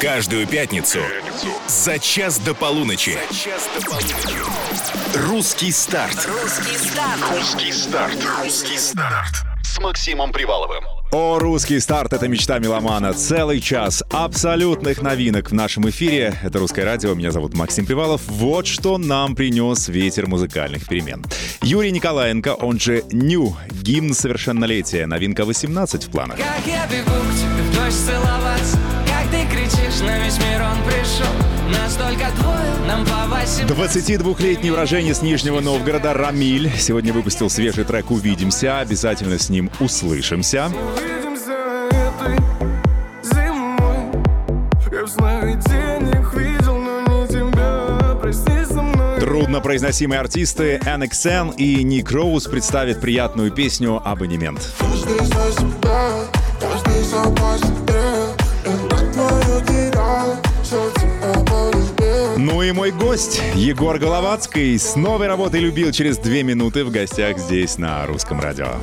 Каждую пятницу за час до полуночи. Русский старт. Русский старт. Русский старт. Русский старт. С Максимом Приваловым. О, русский старт — это мечта меломана. Целый час абсолютных новинок в нашем эфире. Это «Русское радио». Меня зовут Максим Привалов. Вот что нам принес ветер музыкальных перемен. Юрий Николаенко, он же Ню, гимн совершеннолетия. Новинка 18 в планах. Как я бегу к тебе в дождь целоваться Как ты кричишь, на весь мир он пришел Настолько двое, нам по 18 22-летний уроженец Нижнего Новгорода Рамиль. Сегодня выпустил свежий трек «Увидимся». Обязательно с ним услышимся. Увидимся этой зимой. Я в снах денег видел, но не тебя. Прости со мной. Трудно произносимые артисты NXN и Ник Роуз представят приятную песню «Абонемент». Каждый за себя, каждый по мой гость Егор Головацкий с новой работой «Любил» через две минуты в гостях здесь на Русском радио.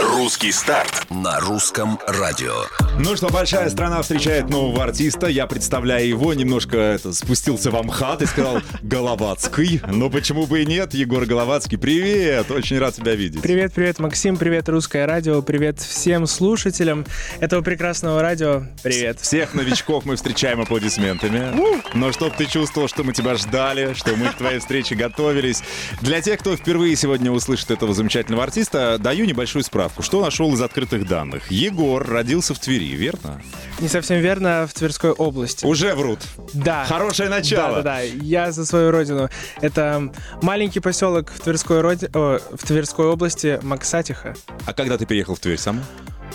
Русский старт на русском радио. Ну что, большая страна встречает нового артиста. Я представляю его, немножко это, спустился в Амхат и сказал Головацкий. Но почему бы и нет, Егор Головацкий, привет! Очень рад тебя видеть. Привет, привет, Максим, привет, Русское радио, привет всем слушателям этого прекрасного радио. Привет. Всех новичков мы встречаем аплодисментами. Но чтоб ты чувствовал, что мы тебя ждали, что мы к твоей встрече готовились. Для тех, кто впервые сегодня услышит этого замечательного артиста, даю небольшую справку. Что нашел из открытых данных? Егор родился в Твери, верно? Не совсем верно, в Тверской области. Уже врут. Да. Хорошее начало. Да, да, да. Я за свою родину. Это маленький поселок в Тверской, роди... о, в Тверской области Максатиха. А когда ты переехал в Тверь сам?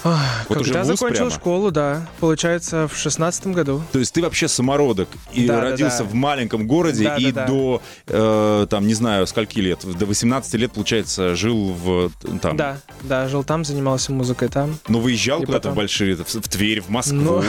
Ах, Вот Когда закончил прямо? школу, да. Получается, в шестнадцатом году. То есть ты вообще самородок и Да, да, родился да. в маленьком городе Да, и да, да. до, э, там, не знаю, скольки лет, до 18 лет, получается, жил в там. Да, да, жил там, занимался музыкой там. Но выезжал куда-то в потом- большие, в, в Тверь, в Москву. Ну.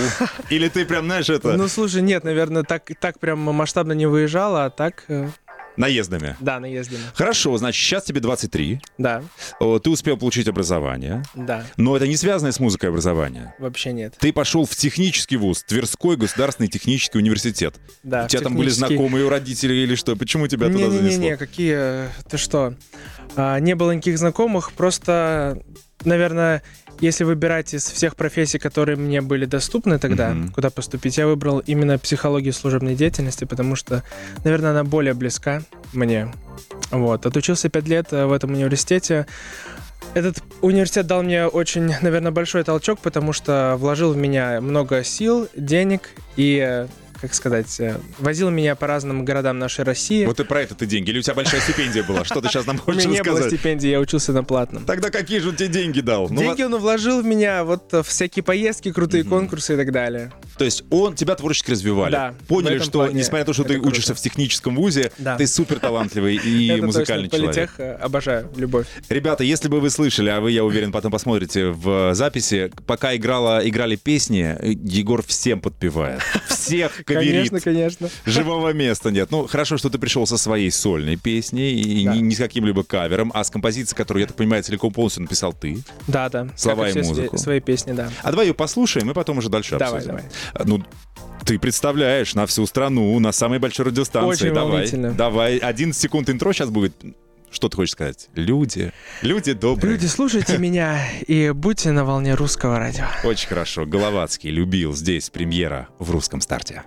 Или ты прям, знаешь, это, Ну, слушай, нет, наверное, так, так прям масштабно не выезжал, а так, э, наездами. да, наездами. Хорошо, значит, сейчас тебе 23. Да, О, Ты успел получить образование. да, Но это не связанное с музыкой образование. вообще нет. Ты пошел в технический вуз, Тверской государственный технический университет. Да, У тебя там были знакомые у родителей или что? Почему тебя туда занесло? Не-не-не, какие... Ты что? А, не было никаких знакомых, просто, наверное, если выбирать из всех профессий, которые мне были доступны тогда, Мгм. куда поступить, я выбрал именно психологию служебной деятельности, потому что, наверное, она более близка мне. Вот. Отучился пять лет э, в этом университете. Этот университет дал мне очень, наверное, большой толчок, потому что вложил в меня много сил, денег и, как сказать, э, возил меня по разным городам нашей России. Вот и про это ты деньги. Или у тебя большая стипендия была? Что ты сейчас нам У меня хочешь не было стипендии, я учился на платном. Тогда какие же он тебе деньги дал? Ну, Деньги он вложил в меня вот э, всякие поездки, крутые конкурсы и так далее. то есть он тебя творчески развивали. Да, Поняли, что несмотря на то, что ты учишься в техническом вузе, ты супер талантливый и музыкальный человек. политех э, обожаю, любовь. Ребята, если бы вы слышали, а вы, я уверен, потом посмотрите в записи, пока играла, играли песни, Егор всем подпевает. Всех каверит. Конечно, конечно. Живого места нет. Ну, хорошо, что ты пришел со своей сольной песней и Да. не, не с каким-либо кавером, а с композицией, которую, я так понимаю, целиком полностью написал ты. Да, да. Слова и свои- музыку. Свои песни, да. А давай ее послушаем, и потом уже дальше Давай, обсудим. давай. А, Ну, ты представляешь на всю страну, на самой большой радиостанции. Очень давай, волнительно. давай. 11 секунд интро сейчас будет. Что ты хочешь сказать? Люди. Люди добрые. Люди, слушайте меня и будьте на волне русского радио. Очень хорошо. Головацкий любил здесь премьера в русском старте.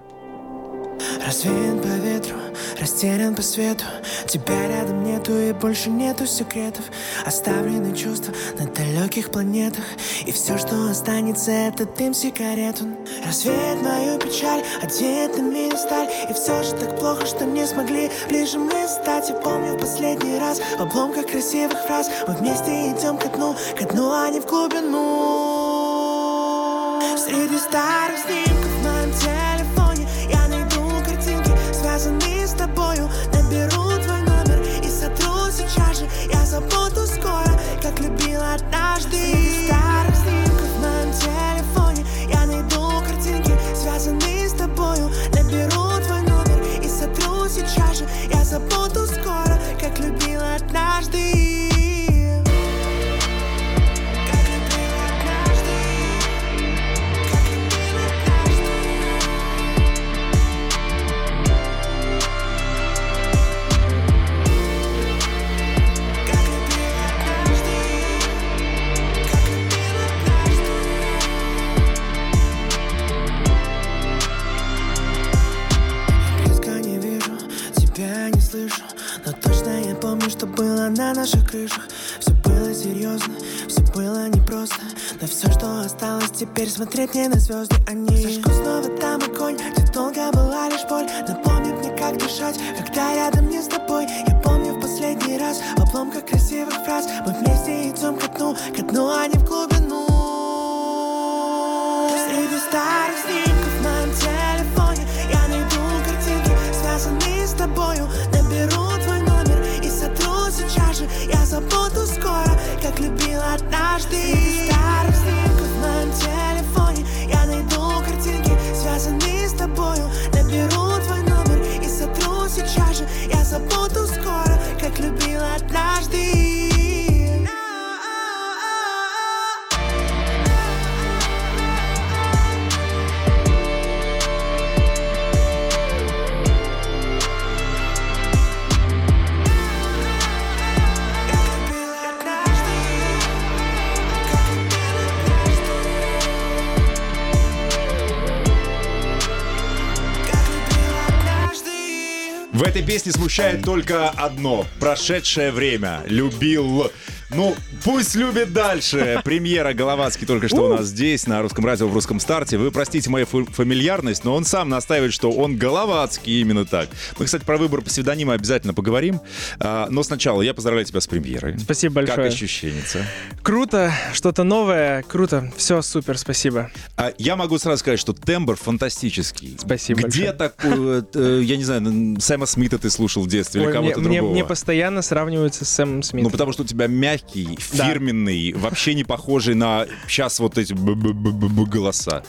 Развеян по ветру, растерян по свету. Тебя рядом нету и больше нету секретов. Оставлены чувства на далеких планетах. И все, что останется, это дым сигарет. Он развеет мою печаль, одеет на сталь И все же так плохо, что не смогли ближе мы стать. Я помню в последний раз в обломках красивых фраз. Мы вместе идем ко дну, ко дну, а не в глубину. Среди старых снимков теперь смотреть мне на звезды Они зажгут снова там огонь, где долго была лишь боль Напомни мне, как дышать, когда рядом не с тобой Я помню в последний раз в обломках красивых фраз. Мы вместе идем ко дну, ко дну, а не в глубину. Среди старых снимков в моем телефоне Я найду картинки, связанные с тобою. Наберу твой номер и сотру сейчас же. Я забуду скоро, как любила однажды. Среди старых Песне смущает только одно. Прошедшее время. Любил. Ну, пусть любит дальше. Премьера Головацкий только что у нас здесь, на русском радио в русском старте. Вы простите мою фамильярность, но он сам настаивает, что он Головацкий именно так. Мы, кстати, про выбор псевдонима обязательно поговорим. А, но сначала я поздравляю тебя с премьерой. Спасибо большое. Как ощущение? Круто, что-то новое, круто. Все супер, спасибо. А я могу сразу сказать, что тембр фантастический. Спасибо Где такой, э, я не знаю, Сэма Смита ты слушал в детстве или кого-то другого? мне постоянно сравниваются с Сэмом Смитом. Ну, потому что у тебя мягкий, Да. фирменный, вообще не похожий на сейчас вот эти голоса.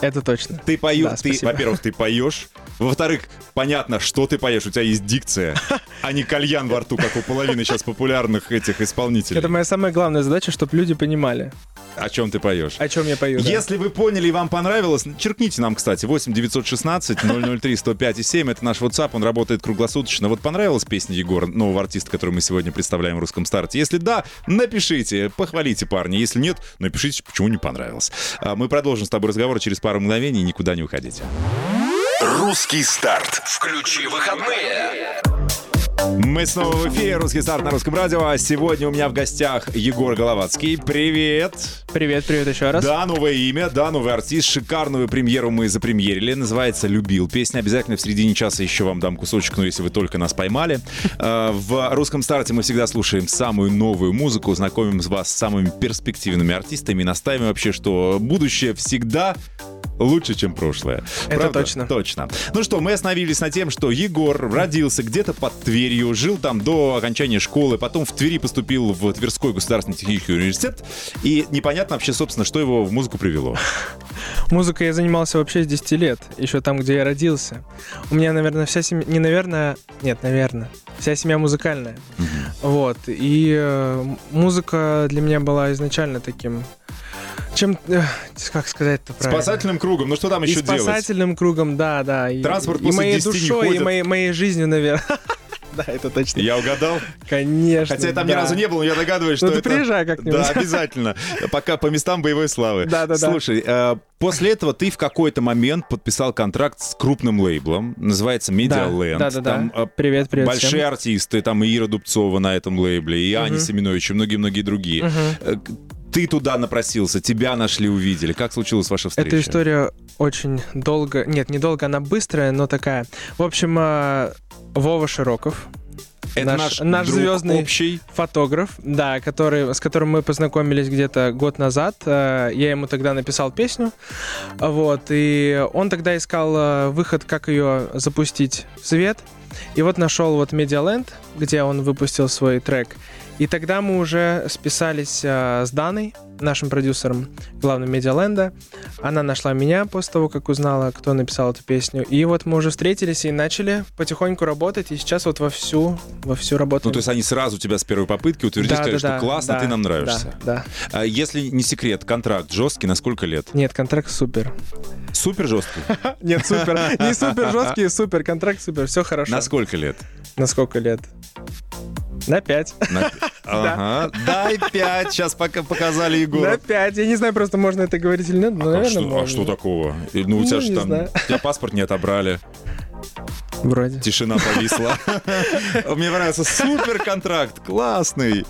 Это точно. Ты поешь, Да, ты, во-первых, ты поешь, во-вторых, понятно, что ты поешь, у тебя есть дикция, а не кальян во рту, как у половины сейчас популярных этих исполнителей. Это моя самая главная задача, чтобы люди понимали, О чем ты поешь? о чем я пою. да. Если вы поняли и вам понравилось, черкните нам, кстати, 8 916 003 105 и 7. Это наш WhatsApp, он работает круглосуточно. Вот понравилась песня Егора, нового артиста, который мы сегодня представляем в русском старте? Если да, напишите, похвалите парня. Если нет, напишите, почему не понравилось. А Мы продолжим с тобой разговор через пару мгновений. Никуда не уходите. Русский старт. Включи выходные. Мы снова в эфире. Русский старт на русском радио. А сегодня у меня в гостях Егор Головацкий. Привет! Привет, привет еще раз. Да, новое имя, да, новый артист. Шикарную премьеру мы запремьерили. Называется «Любил». Песня обязательно в середине часа еще вам дам кусочек, но если вы только нас поймали. Э, В русском старте мы всегда слушаем самую новую музыку, знакомим вас с самыми перспективными артистами и настаиваем вообще, что будущее всегда лучше, чем прошлое. Это Правда? точно. Точно. Ну что, мы остановились на тем, что Егор родился где-то под Тверью, жил там до окончания школы, потом в Твери поступил в Тверской государственный технический университет, и непонятно вообще, собственно, что его в музыку привело. Музыкой я занимался вообще с 10 лет, еще там, где я родился. У меня, наверное, вся семья... Не наверное... Нет, наверное. Вся семья музыкальная. Вот. И э, музыка для меня была изначально таким... Чем... э, как сказать-то правильно? Спасательным кругом, ну что там И еще делать? спасательным кругом, да, да. И, Транспорт и после моей 10 не душой, и ходит. моей, моей жизнью, наверное. Да, это точно. Я угадал. Конечно. Хотя я там ни да. разу не был, но я догадываюсь, что Ну ты это... приезжай как-нибудь. Да, обязательно. Пока по местам боевой славы. Да-да-да. Слушай, э, после этого ты в какой-то момент подписал контракт с крупным лейблом, называется Media Land. Да, да, да. Там, э, Привет, привет. Большие всем. артисты, там и Ира Дубцова на этом лейбле, и Аня Семенович, и многие-многие другие. Э, Ты туда напросился, тебя нашли, увидели. Как случилась ваша встреча? Эта история очень долго... Нет, не долго, она быстрая, но такая. В общем, э, Вова Широков, Это наш- наш, наш друг звездный- общий. фотограф, да, который, с которым мы познакомились где-то год назад. Э, Я ему тогда написал песню, вот, и он тогда искал э, выход, как ее запустить в свет. И вот нашел вот Медиаленд, где он выпустил свой трек. И тогда мы уже списались э, с Даной, нашим продюсером, главным Медиаленда. Она нашла меня после того, как узнала, кто написал эту песню. И вот мы уже встретились и начали потихоньку работать. И сейчас вот вовсю, вовсю работаем. Ну, то есть они сразу тебя с первой попытки утвердили, сказали, что классно, да, ты нам нравишься. Да, да. А если не секрет, контракт жесткий на сколько лет? Нет, контракт супер. Супер жесткий? Нет, супер. Не супер жесткий, супер. Контракт супер. Все хорошо. На сколько лет? На сколько лет? На пять. На- Ага. Дай пять. Сейчас пока показали Егору. На пять. Я не знаю, просто можно это говорить или нет, но, А наверное, что, а можно. что такого? Ну, у тебя Ну, же там... знаю. У тебя паспорт не отобрали. Вроде. Тишина повисла. Мне понравился супер контракт, классный.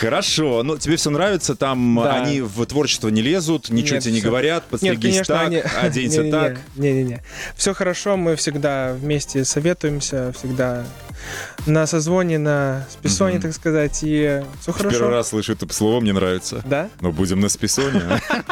Хорошо, ну тебе все нравится, там они в творчество не лезут, ничего тебе не говорят, подстригись так, оденься так. Не-не-не. Все хорошо, мы всегда вместе советуемся, всегда на созвоне, на списоне, Мгм. так сказать, и все хорошо. Первый раз слышу это слово, мне нравится. Да? Ну, будем на списоне.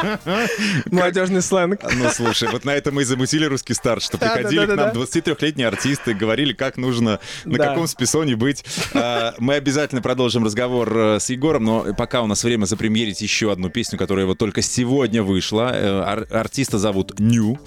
Молодежный сленг. Ну, слушай, вот на этом мы и замутили русский старт, что приходили к нам да. 23-летние артисты, говорили, как нужно, на каком списоне быть. А, Мы обязательно продолжим разговор э, с Егором, но пока у нас время запремьерить еще одну песню, которая вот только сегодня вышла. Э, ар- Артиста зовут Ню.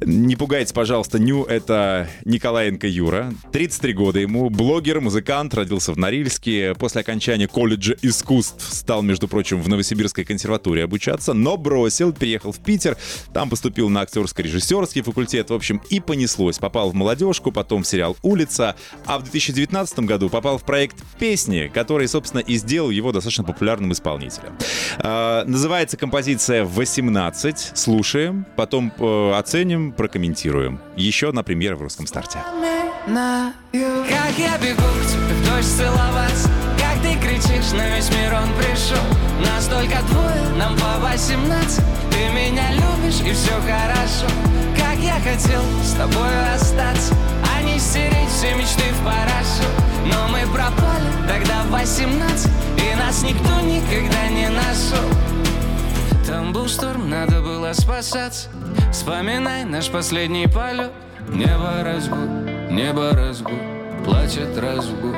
Не пугайтесь, пожалуйста, Ню — это Николаенко Юра. 33 года ему, блогер, музыкант, родился в Норильске. После окончания колледжа искусств стал, между прочим, в Новосибирской консерватории обучаться, но бросил, переехал в Питер, там поступил на актерско-режиссерский факультет, в общем, и понеслось. Попал в молодежку, потом в сериал «Улица», а в 2019 году попал в проект «Песни», который, собственно, и сделал его достаточно популярным исполнителем. А, называется композиция «18». Слушаем, потом э, оценим, прокомментируем. Еще одна премьера в русском старте. Как я бегу к тебе в дождь целоваться Как ты кричишь, на весь мир он пришел. Нас только двое, нам по 18 Ты меня любишь и все хорошо. Как я хотел с тобой остаться А не стереть все мечты в парашют. Но мы пропали тогда в 18 И нас никто никогда не нашел там был шторм, надо было спасаться. Вспоминай наш последний полет Небо разгул, небо разгул Плачет разгул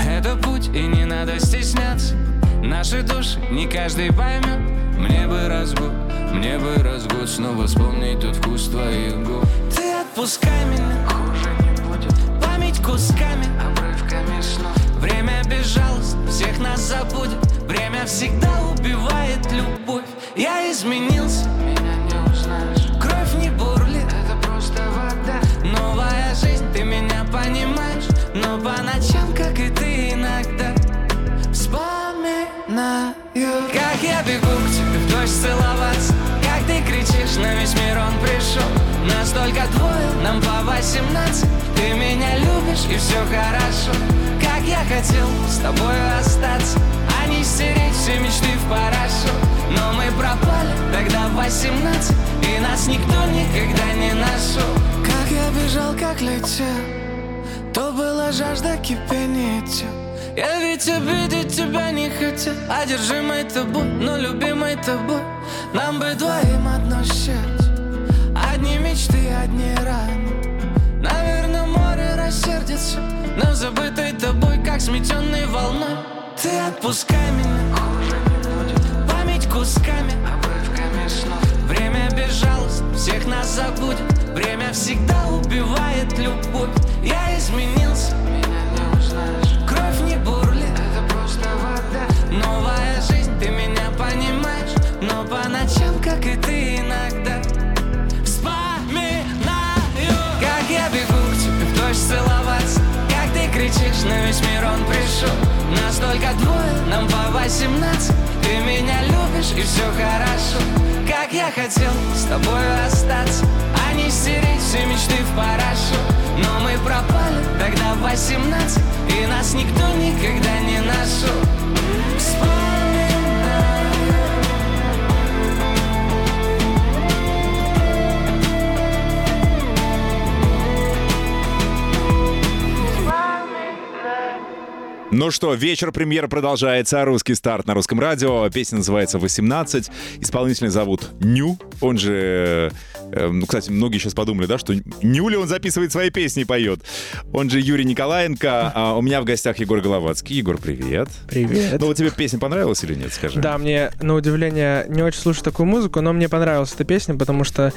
Это путь и не надо стесняться. Наши души не каждый поймет. Мне бы разгул, мне бы разгул Снова вспомнить тот вкус твоих губ. Ты отпускай меня. Хуже не будет. Память кусками. Обрывками снов. Время безжалостно всех нас забудет. Время всегда убивает любовь. Я изменился целоваться. Как ты кричишь, на весь мир он пришел. Нас только двое, нам по 18 Ты меня любишь и все хорошо. Как я хотел с тобой остаться А не стереть все мечты в парашют. Но мы пропали тогда в 18 И нас никто никогда не нашел Как я бежал, как летел То была жажда кипения я ведь обидеть тебя не хотел. Одержимый тобой, но любимый тобой Нам бы двоим одно сердце. Одни мечты, одни раны. Наверное, море рассердится Но забытой тобой, как сметенной волной. Ты отпускай меня. Память кусками. Время безжалостно. Всех нас забудет. Время всегда убивает любовь. Я изменился. Меня не узнаешь на весь мир он пришел. Нас только двое, нам по 18 Ты меня любишь и все хорошо. Как я хотел с тобой остаться А не стереть все мечты в парашют Но мы пропали тогда в 18 И нас никто никогда не нашел Вспоминаю Ну что, вечер премьера продолжается. Русский старт на русском радио. Песня называется «18». Исполнителя зовут Ню. Он же... э, ну, кстати, многие сейчас подумали, да, что Ню ли он записывает свои песни и поет. Он же Юрий Николаенко. А у меня в гостях Егор Головацкий. Егор, привет. Привет. Ну вот тебе песня понравилась или нет, скажи? Да, мне, на удивление, не очень слушаю такую музыку, но мне понравилась эта песня, потому что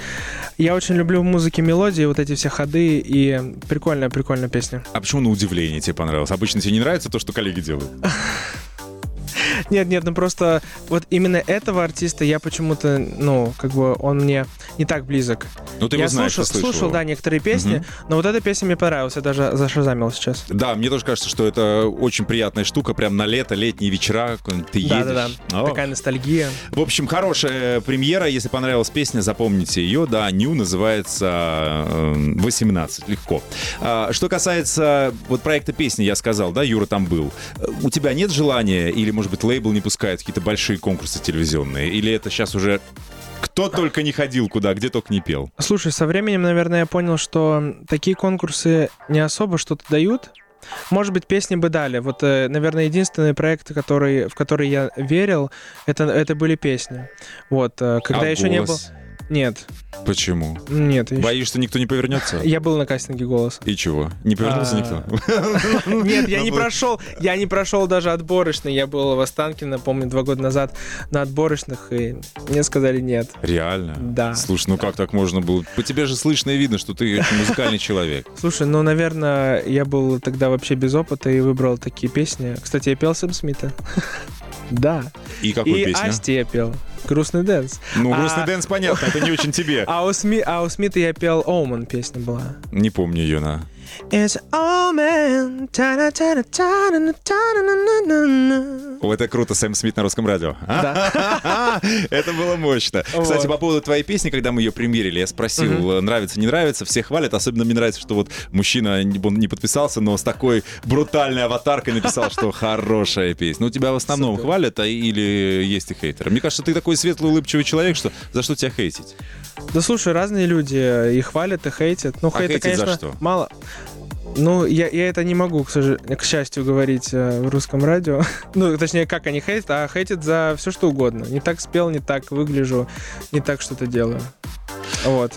я очень люблю в музыке мелодии, вот эти все ходы, и прикольная, прикольная песня. А почему на удивление тебе понравилось? Обычно тебе не нравится то, что коллеги делают? Нет, нет, ну просто вот именно этого артиста я почему-то, ну, как бы он мне не так близок. Ну, ты я его знаешь, слушал, слышал слушал, да, некоторые песни, Мгм. но вот эта песня мне понравилась, я даже зашазамил сейчас. Да, мне тоже кажется, что это очень приятная штука, прям на лето, летние вечера, ты едешь. Да-да-да, такая ностальгия. В общем, хорошая премьера. Если понравилась песня, запомните ее. Да, Ню называется э, 18. Легко. А, Что касается вот проекта песни, я сказал, да, Юра там был. Э, У тебя нет желания, или, может быть, лейбл не пускает какие-то большие конкурсы телевизионные? Или это сейчас уже кто только не ходил куда, где только не пел? Слушай, со временем, наверное, я понял, что такие конкурсы не особо что-то дают. Может быть, песни бы дали. Вот, э, наверное, единственный проект, который, в который я верил, это, это были песни. Вот, э, когда А еще не был... голос? Нет, Почему? нет. я ещё- Боишься, никто не повернется? Я был на кастинге голоса. И чего? Не повернулся А, никто? Нет, я не прошел, я не прошел даже отборочный. Я был в Останкино, помню, два года назад на отборочных, и мне сказали нет. Реально? Да. Слушай, ну как так можно было? По тебе же слышно и видно, что ты очень музыкальный человек. Слушай, ну, наверное, я был тогда вообще без опыта и выбрал такие песни. Кстати, я пел Сэм Смита. Да. И какую И песню? Асти я пел. Грустный дэнс. Ну, А- грустный дэнс, понятно, это не очень тебе. А у, Сми... а у Смита я пел Omen песня была. Не помню ее, на. It's Omen. Та-на-та-на-та-на-та-на-на-на-на-на. О, это круто, Сэм Смит на русском радио. Это было мощно. Кстати, Вот. по поводу твоей песни, когда мы ее премьерили, я спросил, э, нравится, не нравится, все хвалят. Особенно мне нравится, что вот мужчина, не- он не подписался, но с такой брутальной аватаркой написал, что хорошая песня. Ну, тебя в основном Супер. хвалят, а или есть и хейтеры? Мне кажется, ты такой светлый, улыбчивый человек, что за что тебя хейтить? Да слушай, разные люди э, и хвалят, и хейтят. Ну, А хейта, хейтить за конечно, что? мало. Ну, я, я это не могу, к, сожа- к счастью, говорить э, в русском радио. ну, точнее, как они хейтят, а хейтят за все что угодно. Не так спел, не так выгляжу, не так что-то делаю. Вот.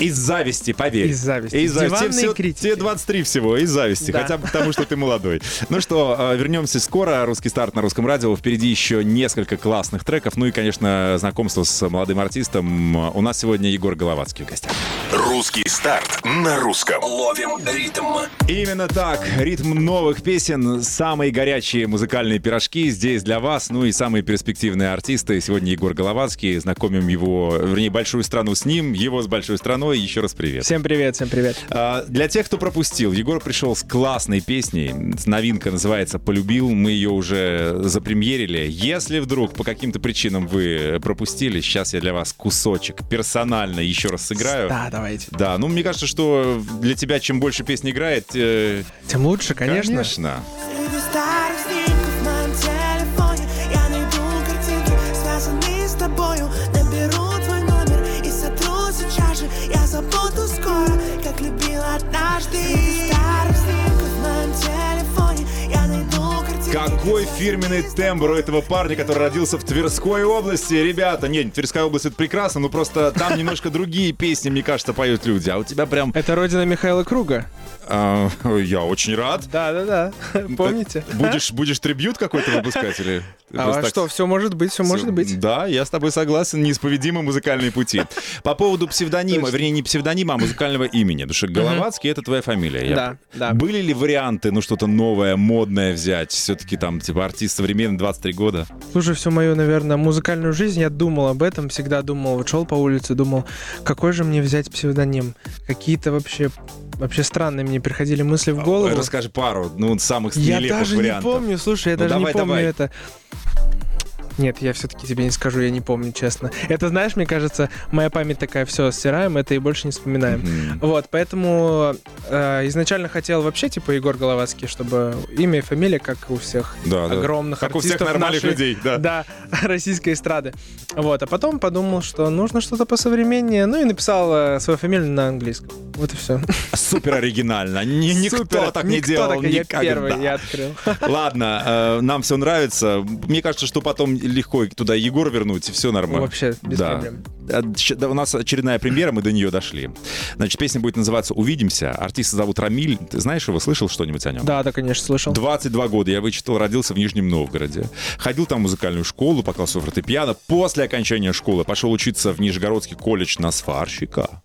Из зависти, поверь. Из зависти. Из зависти. Тебе, Диванные всё- критики. тебе 23 всего, из зависти. Да. Хотя бы потому, что ты молодой. Ну что, э, вернемся скоро. Русский старт на русском радио. Впереди еще несколько классных треков. Ну и, конечно, знакомство с молодым артистом. У нас сегодня Егор Головацкий в гостях. Русский старт на русском. Ловим ритм. Именно так. Ритм новых песен, самые горячие музыкальные пирожки здесь для вас. Ну и самые перспективные артисты. Сегодня Егор Головацкий. Знакомим его, вернее, большую страну с ним, его с большой страной. Еще раз привет. Всем привет, всем привет. А, Для тех, кто пропустил, Егор пришел с классной песней. Новинка называется «Полюбил». Мы ее уже запремьерили. Если вдруг по каким-то причинам вы пропустили, сейчас я для вас кусочек персонально еще раз сыграю. Да, давайте. Да, ну мне кажется, что для тебя чем больше песни играет, э, Тем лучше, конечно. конечно. Какой фирменный тембр у этого парня, который родился в Тверской области. Ребята, нет, Тверская область это прекрасно, но просто там немножко другие песни, мне кажется, поют люди. А у тебя прям... Это родина Михаила Круга. а, я очень рад. Да, да, да. Помните? Будешь, будешь трибют какой-то выпускать или... А так- что, все может быть, все может быть. Да, я с тобой согласен, неисповедимы музыкальные пути. По поводу псевдонима, вернее, не псевдонима, а музыкального имени. Потому что Головацкий — это твоя фамилия. Да, да. Были ли варианты, ну, что-то новое, модное взять? Все-таки там, типа, артист современный, 23 года. Слушай, всю мою, наверное, музыкальную жизнь я думал об этом, всегда думал, вот шел по улице, думал, какой же мне взять псевдоним. Какие-то вообще, вообще странные мне приходили мысли в голову. Расскажи пару, ну, самых Я нелепых даже вариантов. не помню, слушай, я Ну, даже давай, не помню давай. это. Нет, я все-таки тебе не скажу, я не помню, честно. Это, знаешь, мне кажется, моя память такая, все, стираем это и больше не вспоминаем. Мгм. Вот, поэтому э, изначально хотел вообще, типа, Егор Головацкий, чтобы имя и фамилия, как у всех Да, да. огромных Как у всех артистов нормальных нашей- людей, да. да, российской эстрады. Вот, а потом подумал, что нужно что-то посовременнее, ну и написал э, свою фамилию на английском. Вот и все. Супер оригинально. Ни- Никто так не делал я никогда. первый, я открыл. Ладно, э, нам все нравится. Мне кажется, что потом легко туда Егор вернуть, и все нормально. Вообще, без Да. проблем. Да, У нас очередная премьера, мы до нее дошли. Значит, песня будет называться «Увидимся». Артиста зовут Рамиль. Ты знаешь его, слышал что-нибудь о нем? Да, да, конечно, слышал. 22 года, я вычитал, родился в Нижнем Новгороде. Ходил там в музыкальную школу по классу фортепиано. После окончания школы пошел учиться в Нижегородский колледж на сварщика.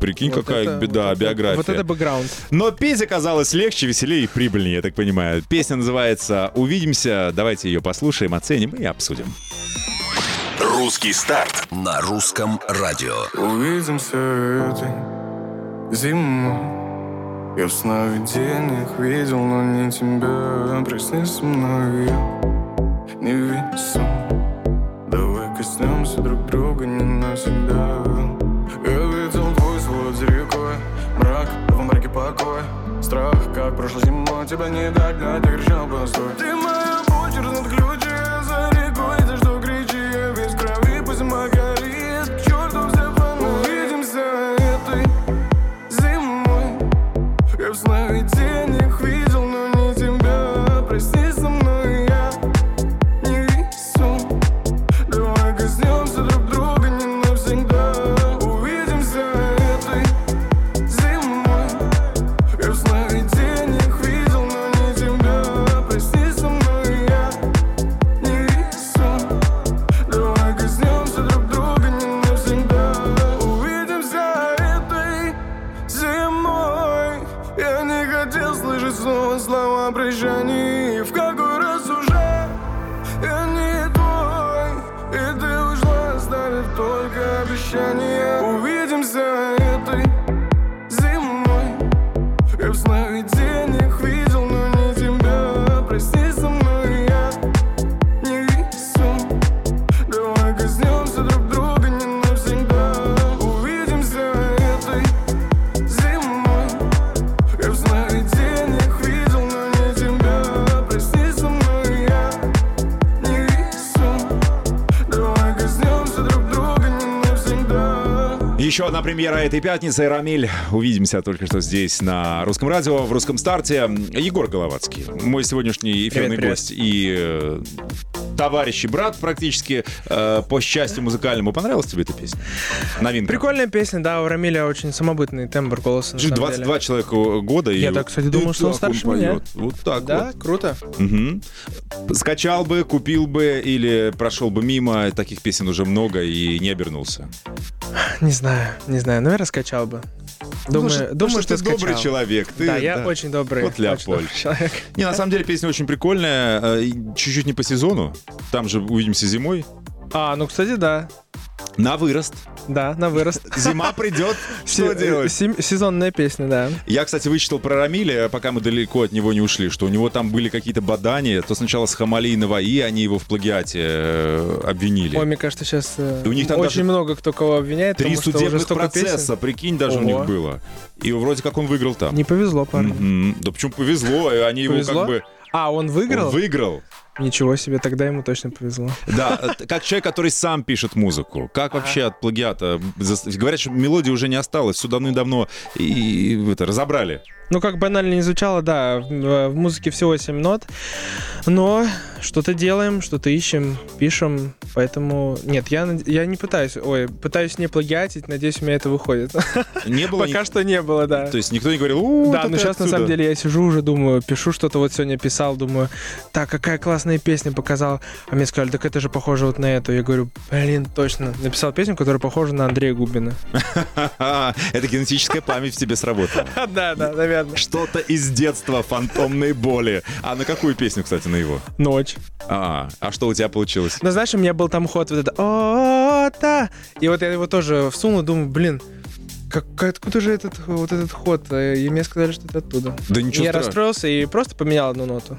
прикинь, Вот какая это- беда, вот это- биография. Вот это бэкграунд. Но петь оказалось легче, веселее и прибыльнее, я так понимаю. Песня называется «Увидимся». Давайте ее послушаем, оценим и обсудим. Русский старт на русском радио. Увидимся этой зимой. Я в сновидениях видел, но не тебя. Проснись мной, я не весом Давай коснемся друг друга не навсегда Я видел твой свод за рекой. Мрак, в мраке покой Страх, как прошлой зимой. Тебя не догнать, ты кричал постой Ты моя боль, чернот ключи слова Еще одна премьера этой пятницы. Рамиль. Увидимся только что здесь на русском радио, в русском старте. Егор Головацкий, мой сегодняшний эфирный Привет, привет. гость и э, товарищ и брат практически э, по счастью музыкальному. Понравилась тебе эта песня? Новинка. Прикольная песня, да, у Рамиля очень самобытный тембр голоса. на Слушай, самом 22 деле. человека года. и Я вот- так, кстати, думал, и что он старше меня. поет. Вот так Да, вот. круто. Мгм. Скачал бы, купил бы или прошел бы мимо. Таких песен уже много и не обернулся. Не знаю, не знаю, наверное, скачал бы. Думаю, Ну, думаю, ну, что ты добрый скачал. человек. Ты, да, я очень добрый. Вот Леопольд. добрый человек. Не, на самом деле песня очень прикольная. э, Чуть-чуть не по сезону. Там же увидимся зимой. А, ну, кстати, да. На вырост. Да, на вырост. Зима придет. Что делать? Сезонная песня, да. Я, кстати, вычитал про Рамиля, пока мы далеко от него не ушли, что у него там были какие-то бадания. То сначала с Хамали и Наваи они его в плагиате э, обвинили. Ой, мне кажется, сейчас И у них там очень много кто кого обвиняет, Три судебных процесса, прикинь, даже у них было. И вроде как он выиграл там. Не повезло парню. Мгм. Да почему повезло? Они его как бы... А, он выиграл? Он выиграл. Ничего себе, тогда ему точно повезло. Да, э, как человек, который сам пишет музыку. Как вообще от плагиата? Говорят, что мелодии уже не осталось. Все давно-давно и, и это, разобрали. Ну, как банально не звучало, да, в, в музыке всего 7 нот, но что-то делаем, что-то ищем, пишем, поэтому... Нет, я, я не пытаюсь, ой, пытаюсь не плагиатить, надеюсь, у меня это выходит. Не было... Пока ни- что не было, да. То есть никто не говорил, «У, Да, но сейчас на отсюда». самом деле я сижу уже, думаю, пишу что-то, вот сегодня писал, думаю, так, какая классная песня показал. А мне сказали, так это же похоже вот на эту. Я говорю, блин, точно. Написал песню, которая похожа на Андрея Губина. Это генетическая память в тебе сработала. Да, да, наверное. Что-то из детства, фантомные боли. А на какую песню, кстати, на его? Ночь. А, а что у тебя получилось? Но знаешь, у меня был там ход вот это о та И вот я его тоже всунул, думаю, блин, как, откуда же этот, вот этот ход? И мне сказали, что это оттуда. Да ничего я страшного. расстроился и просто поменял одну ноту.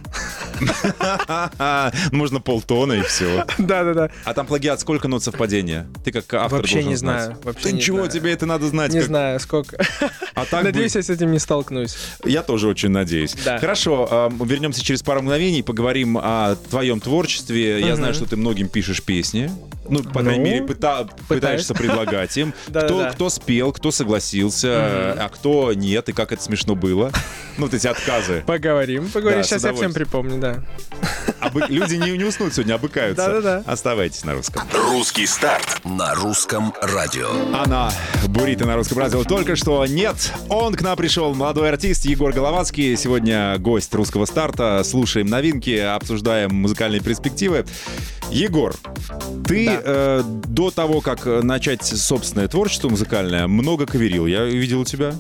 Можно полтона и все. Да-да-да. А там плагиат, сколько нот совпадения? Ты как автор Вообще должен не знать. знаю. Вообще Да ничего, тебе это надо знать. Не знаю, сколько. А Надеюсь, я с этим не столкнусь. Я тоже очень надеюсь. Хорошо, вернемся через пару мгновений, поговорим о твоем творчестве. Я знаю, что ты многим пишешь песни. Ну, по крайней Ну, мере, пыта- пытаешься предлагать им. Кто, кто спел, кто согласился, а кто нет, и как это смешно было. Ну, вот эти отказы. Поговорим, поговорим. Сейчас я всем припомню, да. Обы- Люди не, не уснут сегодня, обыкаются. Да-да-да. Оставайтесь на русском. Русский старт на русском радио. Она, Бурита на русском радио, только что нет. Он к нам пришел, молодой артист Егор Головацкий. Сегодня гость русского старта. Слушаем новинки, обсуждаем музыкальные перспективы. Егор, ты Да. э, до того, как э, начать собственное творчество музыкальное, много каверил. Я видел у тебя.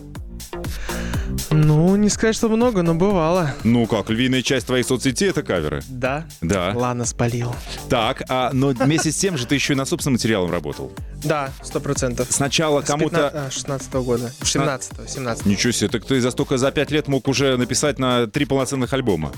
Ну, не сказать, что много, но бывало. Ну как, львиная часть твоих соцсетей — это каверы. Да. Да. Ладно, спалил. Так, а, но вместе с тем же ты еще и над собственным материалом работал. Да, сто процентов. Сначала кому-то... 15 а, 16 года. 17 17 Ничего себе, так ты за столько за пять лет мог уже написать на три полноценных альбома.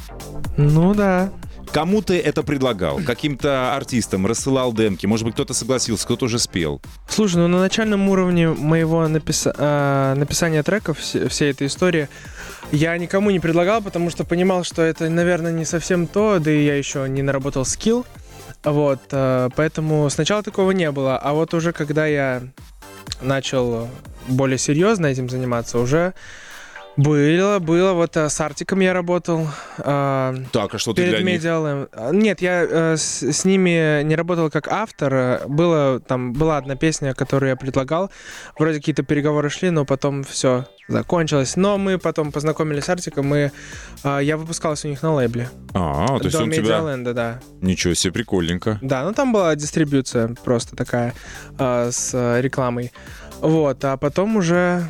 Ну да. Кому ты это предлагал? Каким-то артистам рассылал демки? Может быть, кто-то согласился, кто-то уже спел? Слушай, ну на начальном уровне моего написа- а, написания треков, все- всей этой истории, я никому не предлагал, потому что понимал, что это, наверное, не совсем то, да и я еще не наработал скилл. Вот, а, поэтому сначала такого не было, а вот уже когда я начал более серьезно этим заниматься, уже было, было, вот а, с Артиком я работал, а, Так, а что ты для них? Media Lab. Нет, я э, с, с ними не работал как автор. Э, Было, там, была одна песня, которую я предлагал. Вроде какие-то переговоры шли, но потом все закончилось. Но мы потом познакомились с Артиком, и э, я выпускался у них на лейбле. А, то есть До он тебя... Медиаленда, да. Ничего себе, прикольненько. Да, ну там была дистрибьюция просто такая э, с рекламой. Вот, а потом уже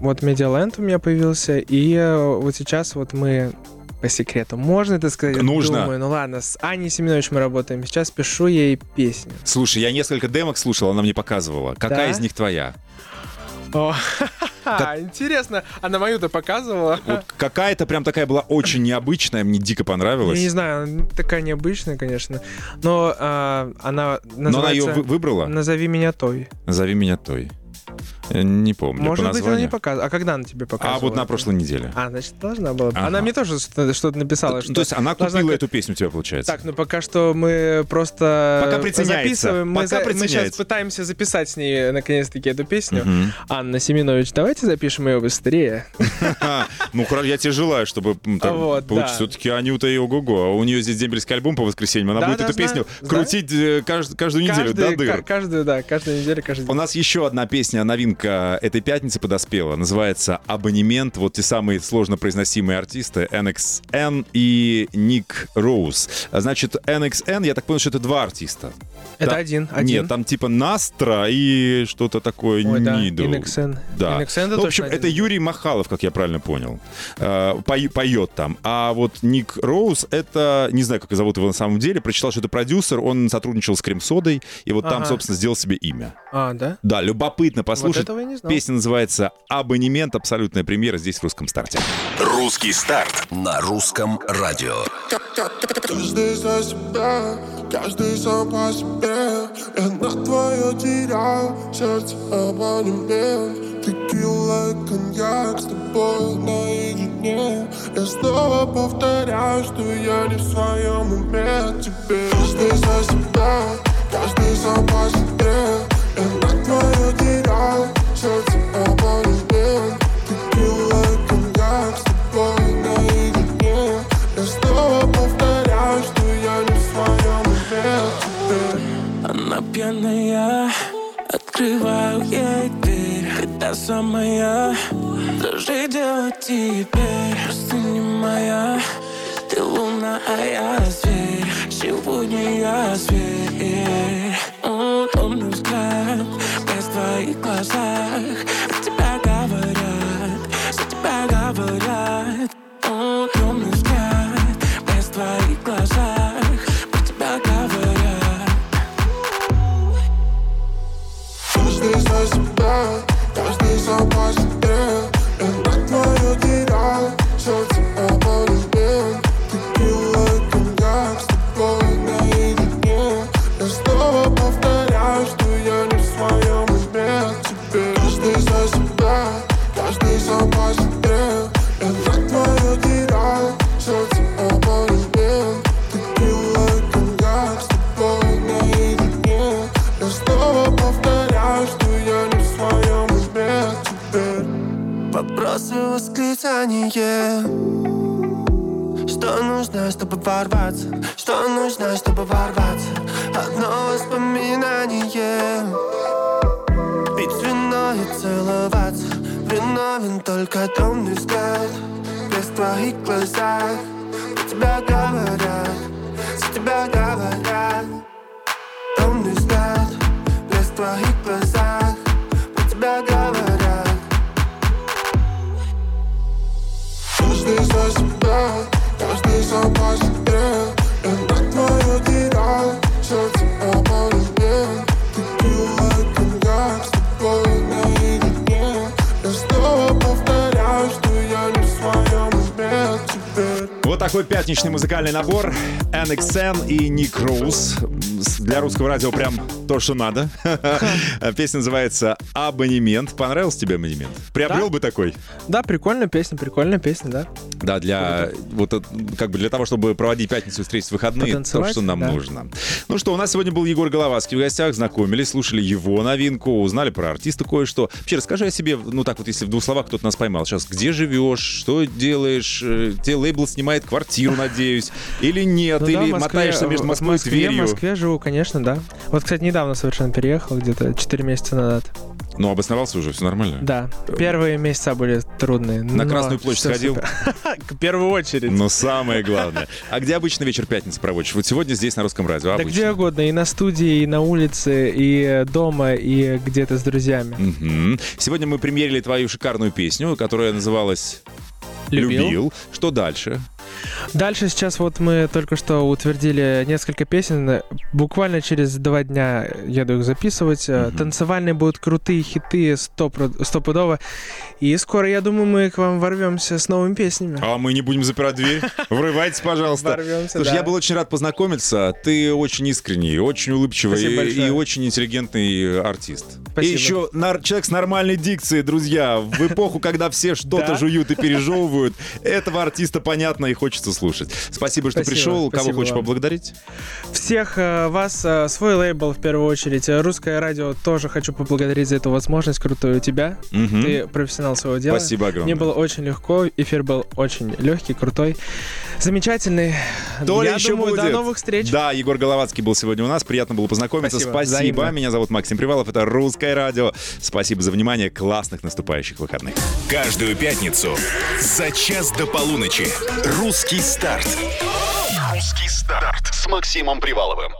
вот Медиаленд у меня появился, и э, вот сейчас вот мы по секрету. Можно это сказать? Нужно. Думаю, ну ладно, с Аней Семенович мы работаем. Сейчас пишу ей песню. Слушай, я несколько демок слушал, она мне показывала. Какая Да? из них твоя? О, интересно. Она мою-то показывала. Вот какая-то прям такая была очень необычная, мне дико понравилась. Я не знаю, она такая необычная, конечно. Но а, она Но она ее называется выбрала? «Назови меня той». Назови меня той. Я не помню Может по быть, она не показывала. А когда она тебе показывала? А вот на прошлой неделе. А, значит, должна была. Ага. Она мне тоже что- что-то написала. что То есть она должна купила как- эту песню у тебя, получается? Так, ну пока что мы просто Пока записываем. Мы, Пока за- мы сейчас пытаемся записать с ней наконец-таки эту песню. Мгм. Анна Семенович, давайте запишем ее быстрее. Ну, я тебе желаю, чтобы получилось. Все-таки Анюта и ого-го. А У нее здесь дембельский альбом по воскресеньям. Она будет эту песню крутить э, кажд- каждую неделю до дыр. ка- Каждую, да, каждую неделю, У нас еще одна песня, новинка этой пятницы подоспела. Называется «Абонемент». Вот те самые сложно произносимые артисты NXN и Ник Роуз. А, Значит, NXN, я так понял, что это два артиста. Это Да. один, один. Нет, там типа Настра и что-то такое Ой, да, Нидл. Inexen. Да. Это Ну, в общем, точно это один. Юрий Махалов, как я правильно понял. Э, поет там. А вот Ник Роуз, это, не знаю, как зовут его на самом деле, прочитал, что это продюсер, он сотрудничал с Крем-содой, и вот там, Ага. собственно, сделал себе имя. А, да? Да, любопытно послушать. этого я не знал. Песня называется «Абонемент». Абсолютная премьера здесь, в русском старте. Русский старт на русском радио. Каждый за себя, каждый сам по себе. Я на твое терял сердце абонемент Текила и коньяк с тобой наедине Я снова повторяю, что я не в своем уме. Теперь каждый за себя, каждый сам по себе. Я на твое терял сердце абонемент пьяная, открываю ей дверь. Та самая, даже дело теперь. Просто не моя, ты луна, а я зверь. Сегодня я зверь. Темный взгляд, без твоих глазах чтобы ворваться? Что нужно, чтобы ворваться? Одно воспоминание Пить вино и целоваться Виновен только темный взгляд Без твоих глазах такой пятничный музыкальный набор. NXN и Ник Роуз. Для русского радио прям то, что надо. Песня называется «Абонемент». Понравился тебе абонемент? Приобрел Да. бы такой? Да, прикольная песня, прикольная песня, да. Да, для вот э, как бы для того, чтобы проводить пятницу встретить выходные, то, что нам да. нужно. Ну что, у нас сегодня был Егор Головацкий в гостях, знакомились, слушали его новинку, узнали про артиста кое-что. Вообще, расскажи о себе, ну так вот, если в двух словах кто-то нас поймал сейчас, где живешь, что делаешь, э, тебе лейбл снимает квартиру, надеюсь, или нет, Ну да, или в Москве- мотаешься между Москвой и Тверью. В Москве живу, конечно, да. Вот, кстати, недавно совершенно переехал, где-то 4 месяца назад. Ну, обосновался уже, все нормально? Да, первые месяца были трудные. На Красную площадь сходил? В первую очередь. Но самое главное. А где обычно вечер пятницы проводишь? Вот сегодня здесь, на русском радио. Да обычно. где угодно, и на студии, и на улице, и дома, и где-то с друзьями. Мгм. Сегодня мы премьерили твою шикарную песню, которая называлась Любил. Что дальше? Дальше сейчас вот мы только что утвердили несколько песен. Буквально через два дня еду их записывать. Э, Танцевальные будут крутые хиты стопро- стопудово. И скоро, я думаю, мы к вам ворвемся с новыми песнями. А мы не будем запирать дверь. Врывайтесь, пожалуйста. Ворвемся, Слушай, да. я был очень рад познакомиться. Ты очень искренний, очень улыбчивый и, и очень интеллигентный артист. Спасибо. И еще нар- человек с нормальной дикцией, друзья. В эпоху, когда все что-то жуют и пережевывают, этого артиста понятно и хочется слушать. Спасибо, что Спасибо, пришел. Кого спасибо хочешь вам. поблагодарить? Всех э, вас, э, свой лейбл в первую очередь. Русское радио тоже хочу поблагодарить за эту возможность крутую тебя. Мгм. Ты профессионал своего дела. Спасибо огромное. Мне было очень легко, эфир был очень легкий, крутой, замечательный. То ли Я еще думаю, будет. до новых встреч. Да, Егор Головацкий был сегодня у нас. Приятно было познакомиться. Спасибо. Спасибо. Взаимно. Меня зовут Максим Привалов. Это Русское радио. Спасибо за внимание. Классных наступающих выходных. Каждую пятницу за час до полуночи. Русский старт. Русский старт с Максимом Приваловым.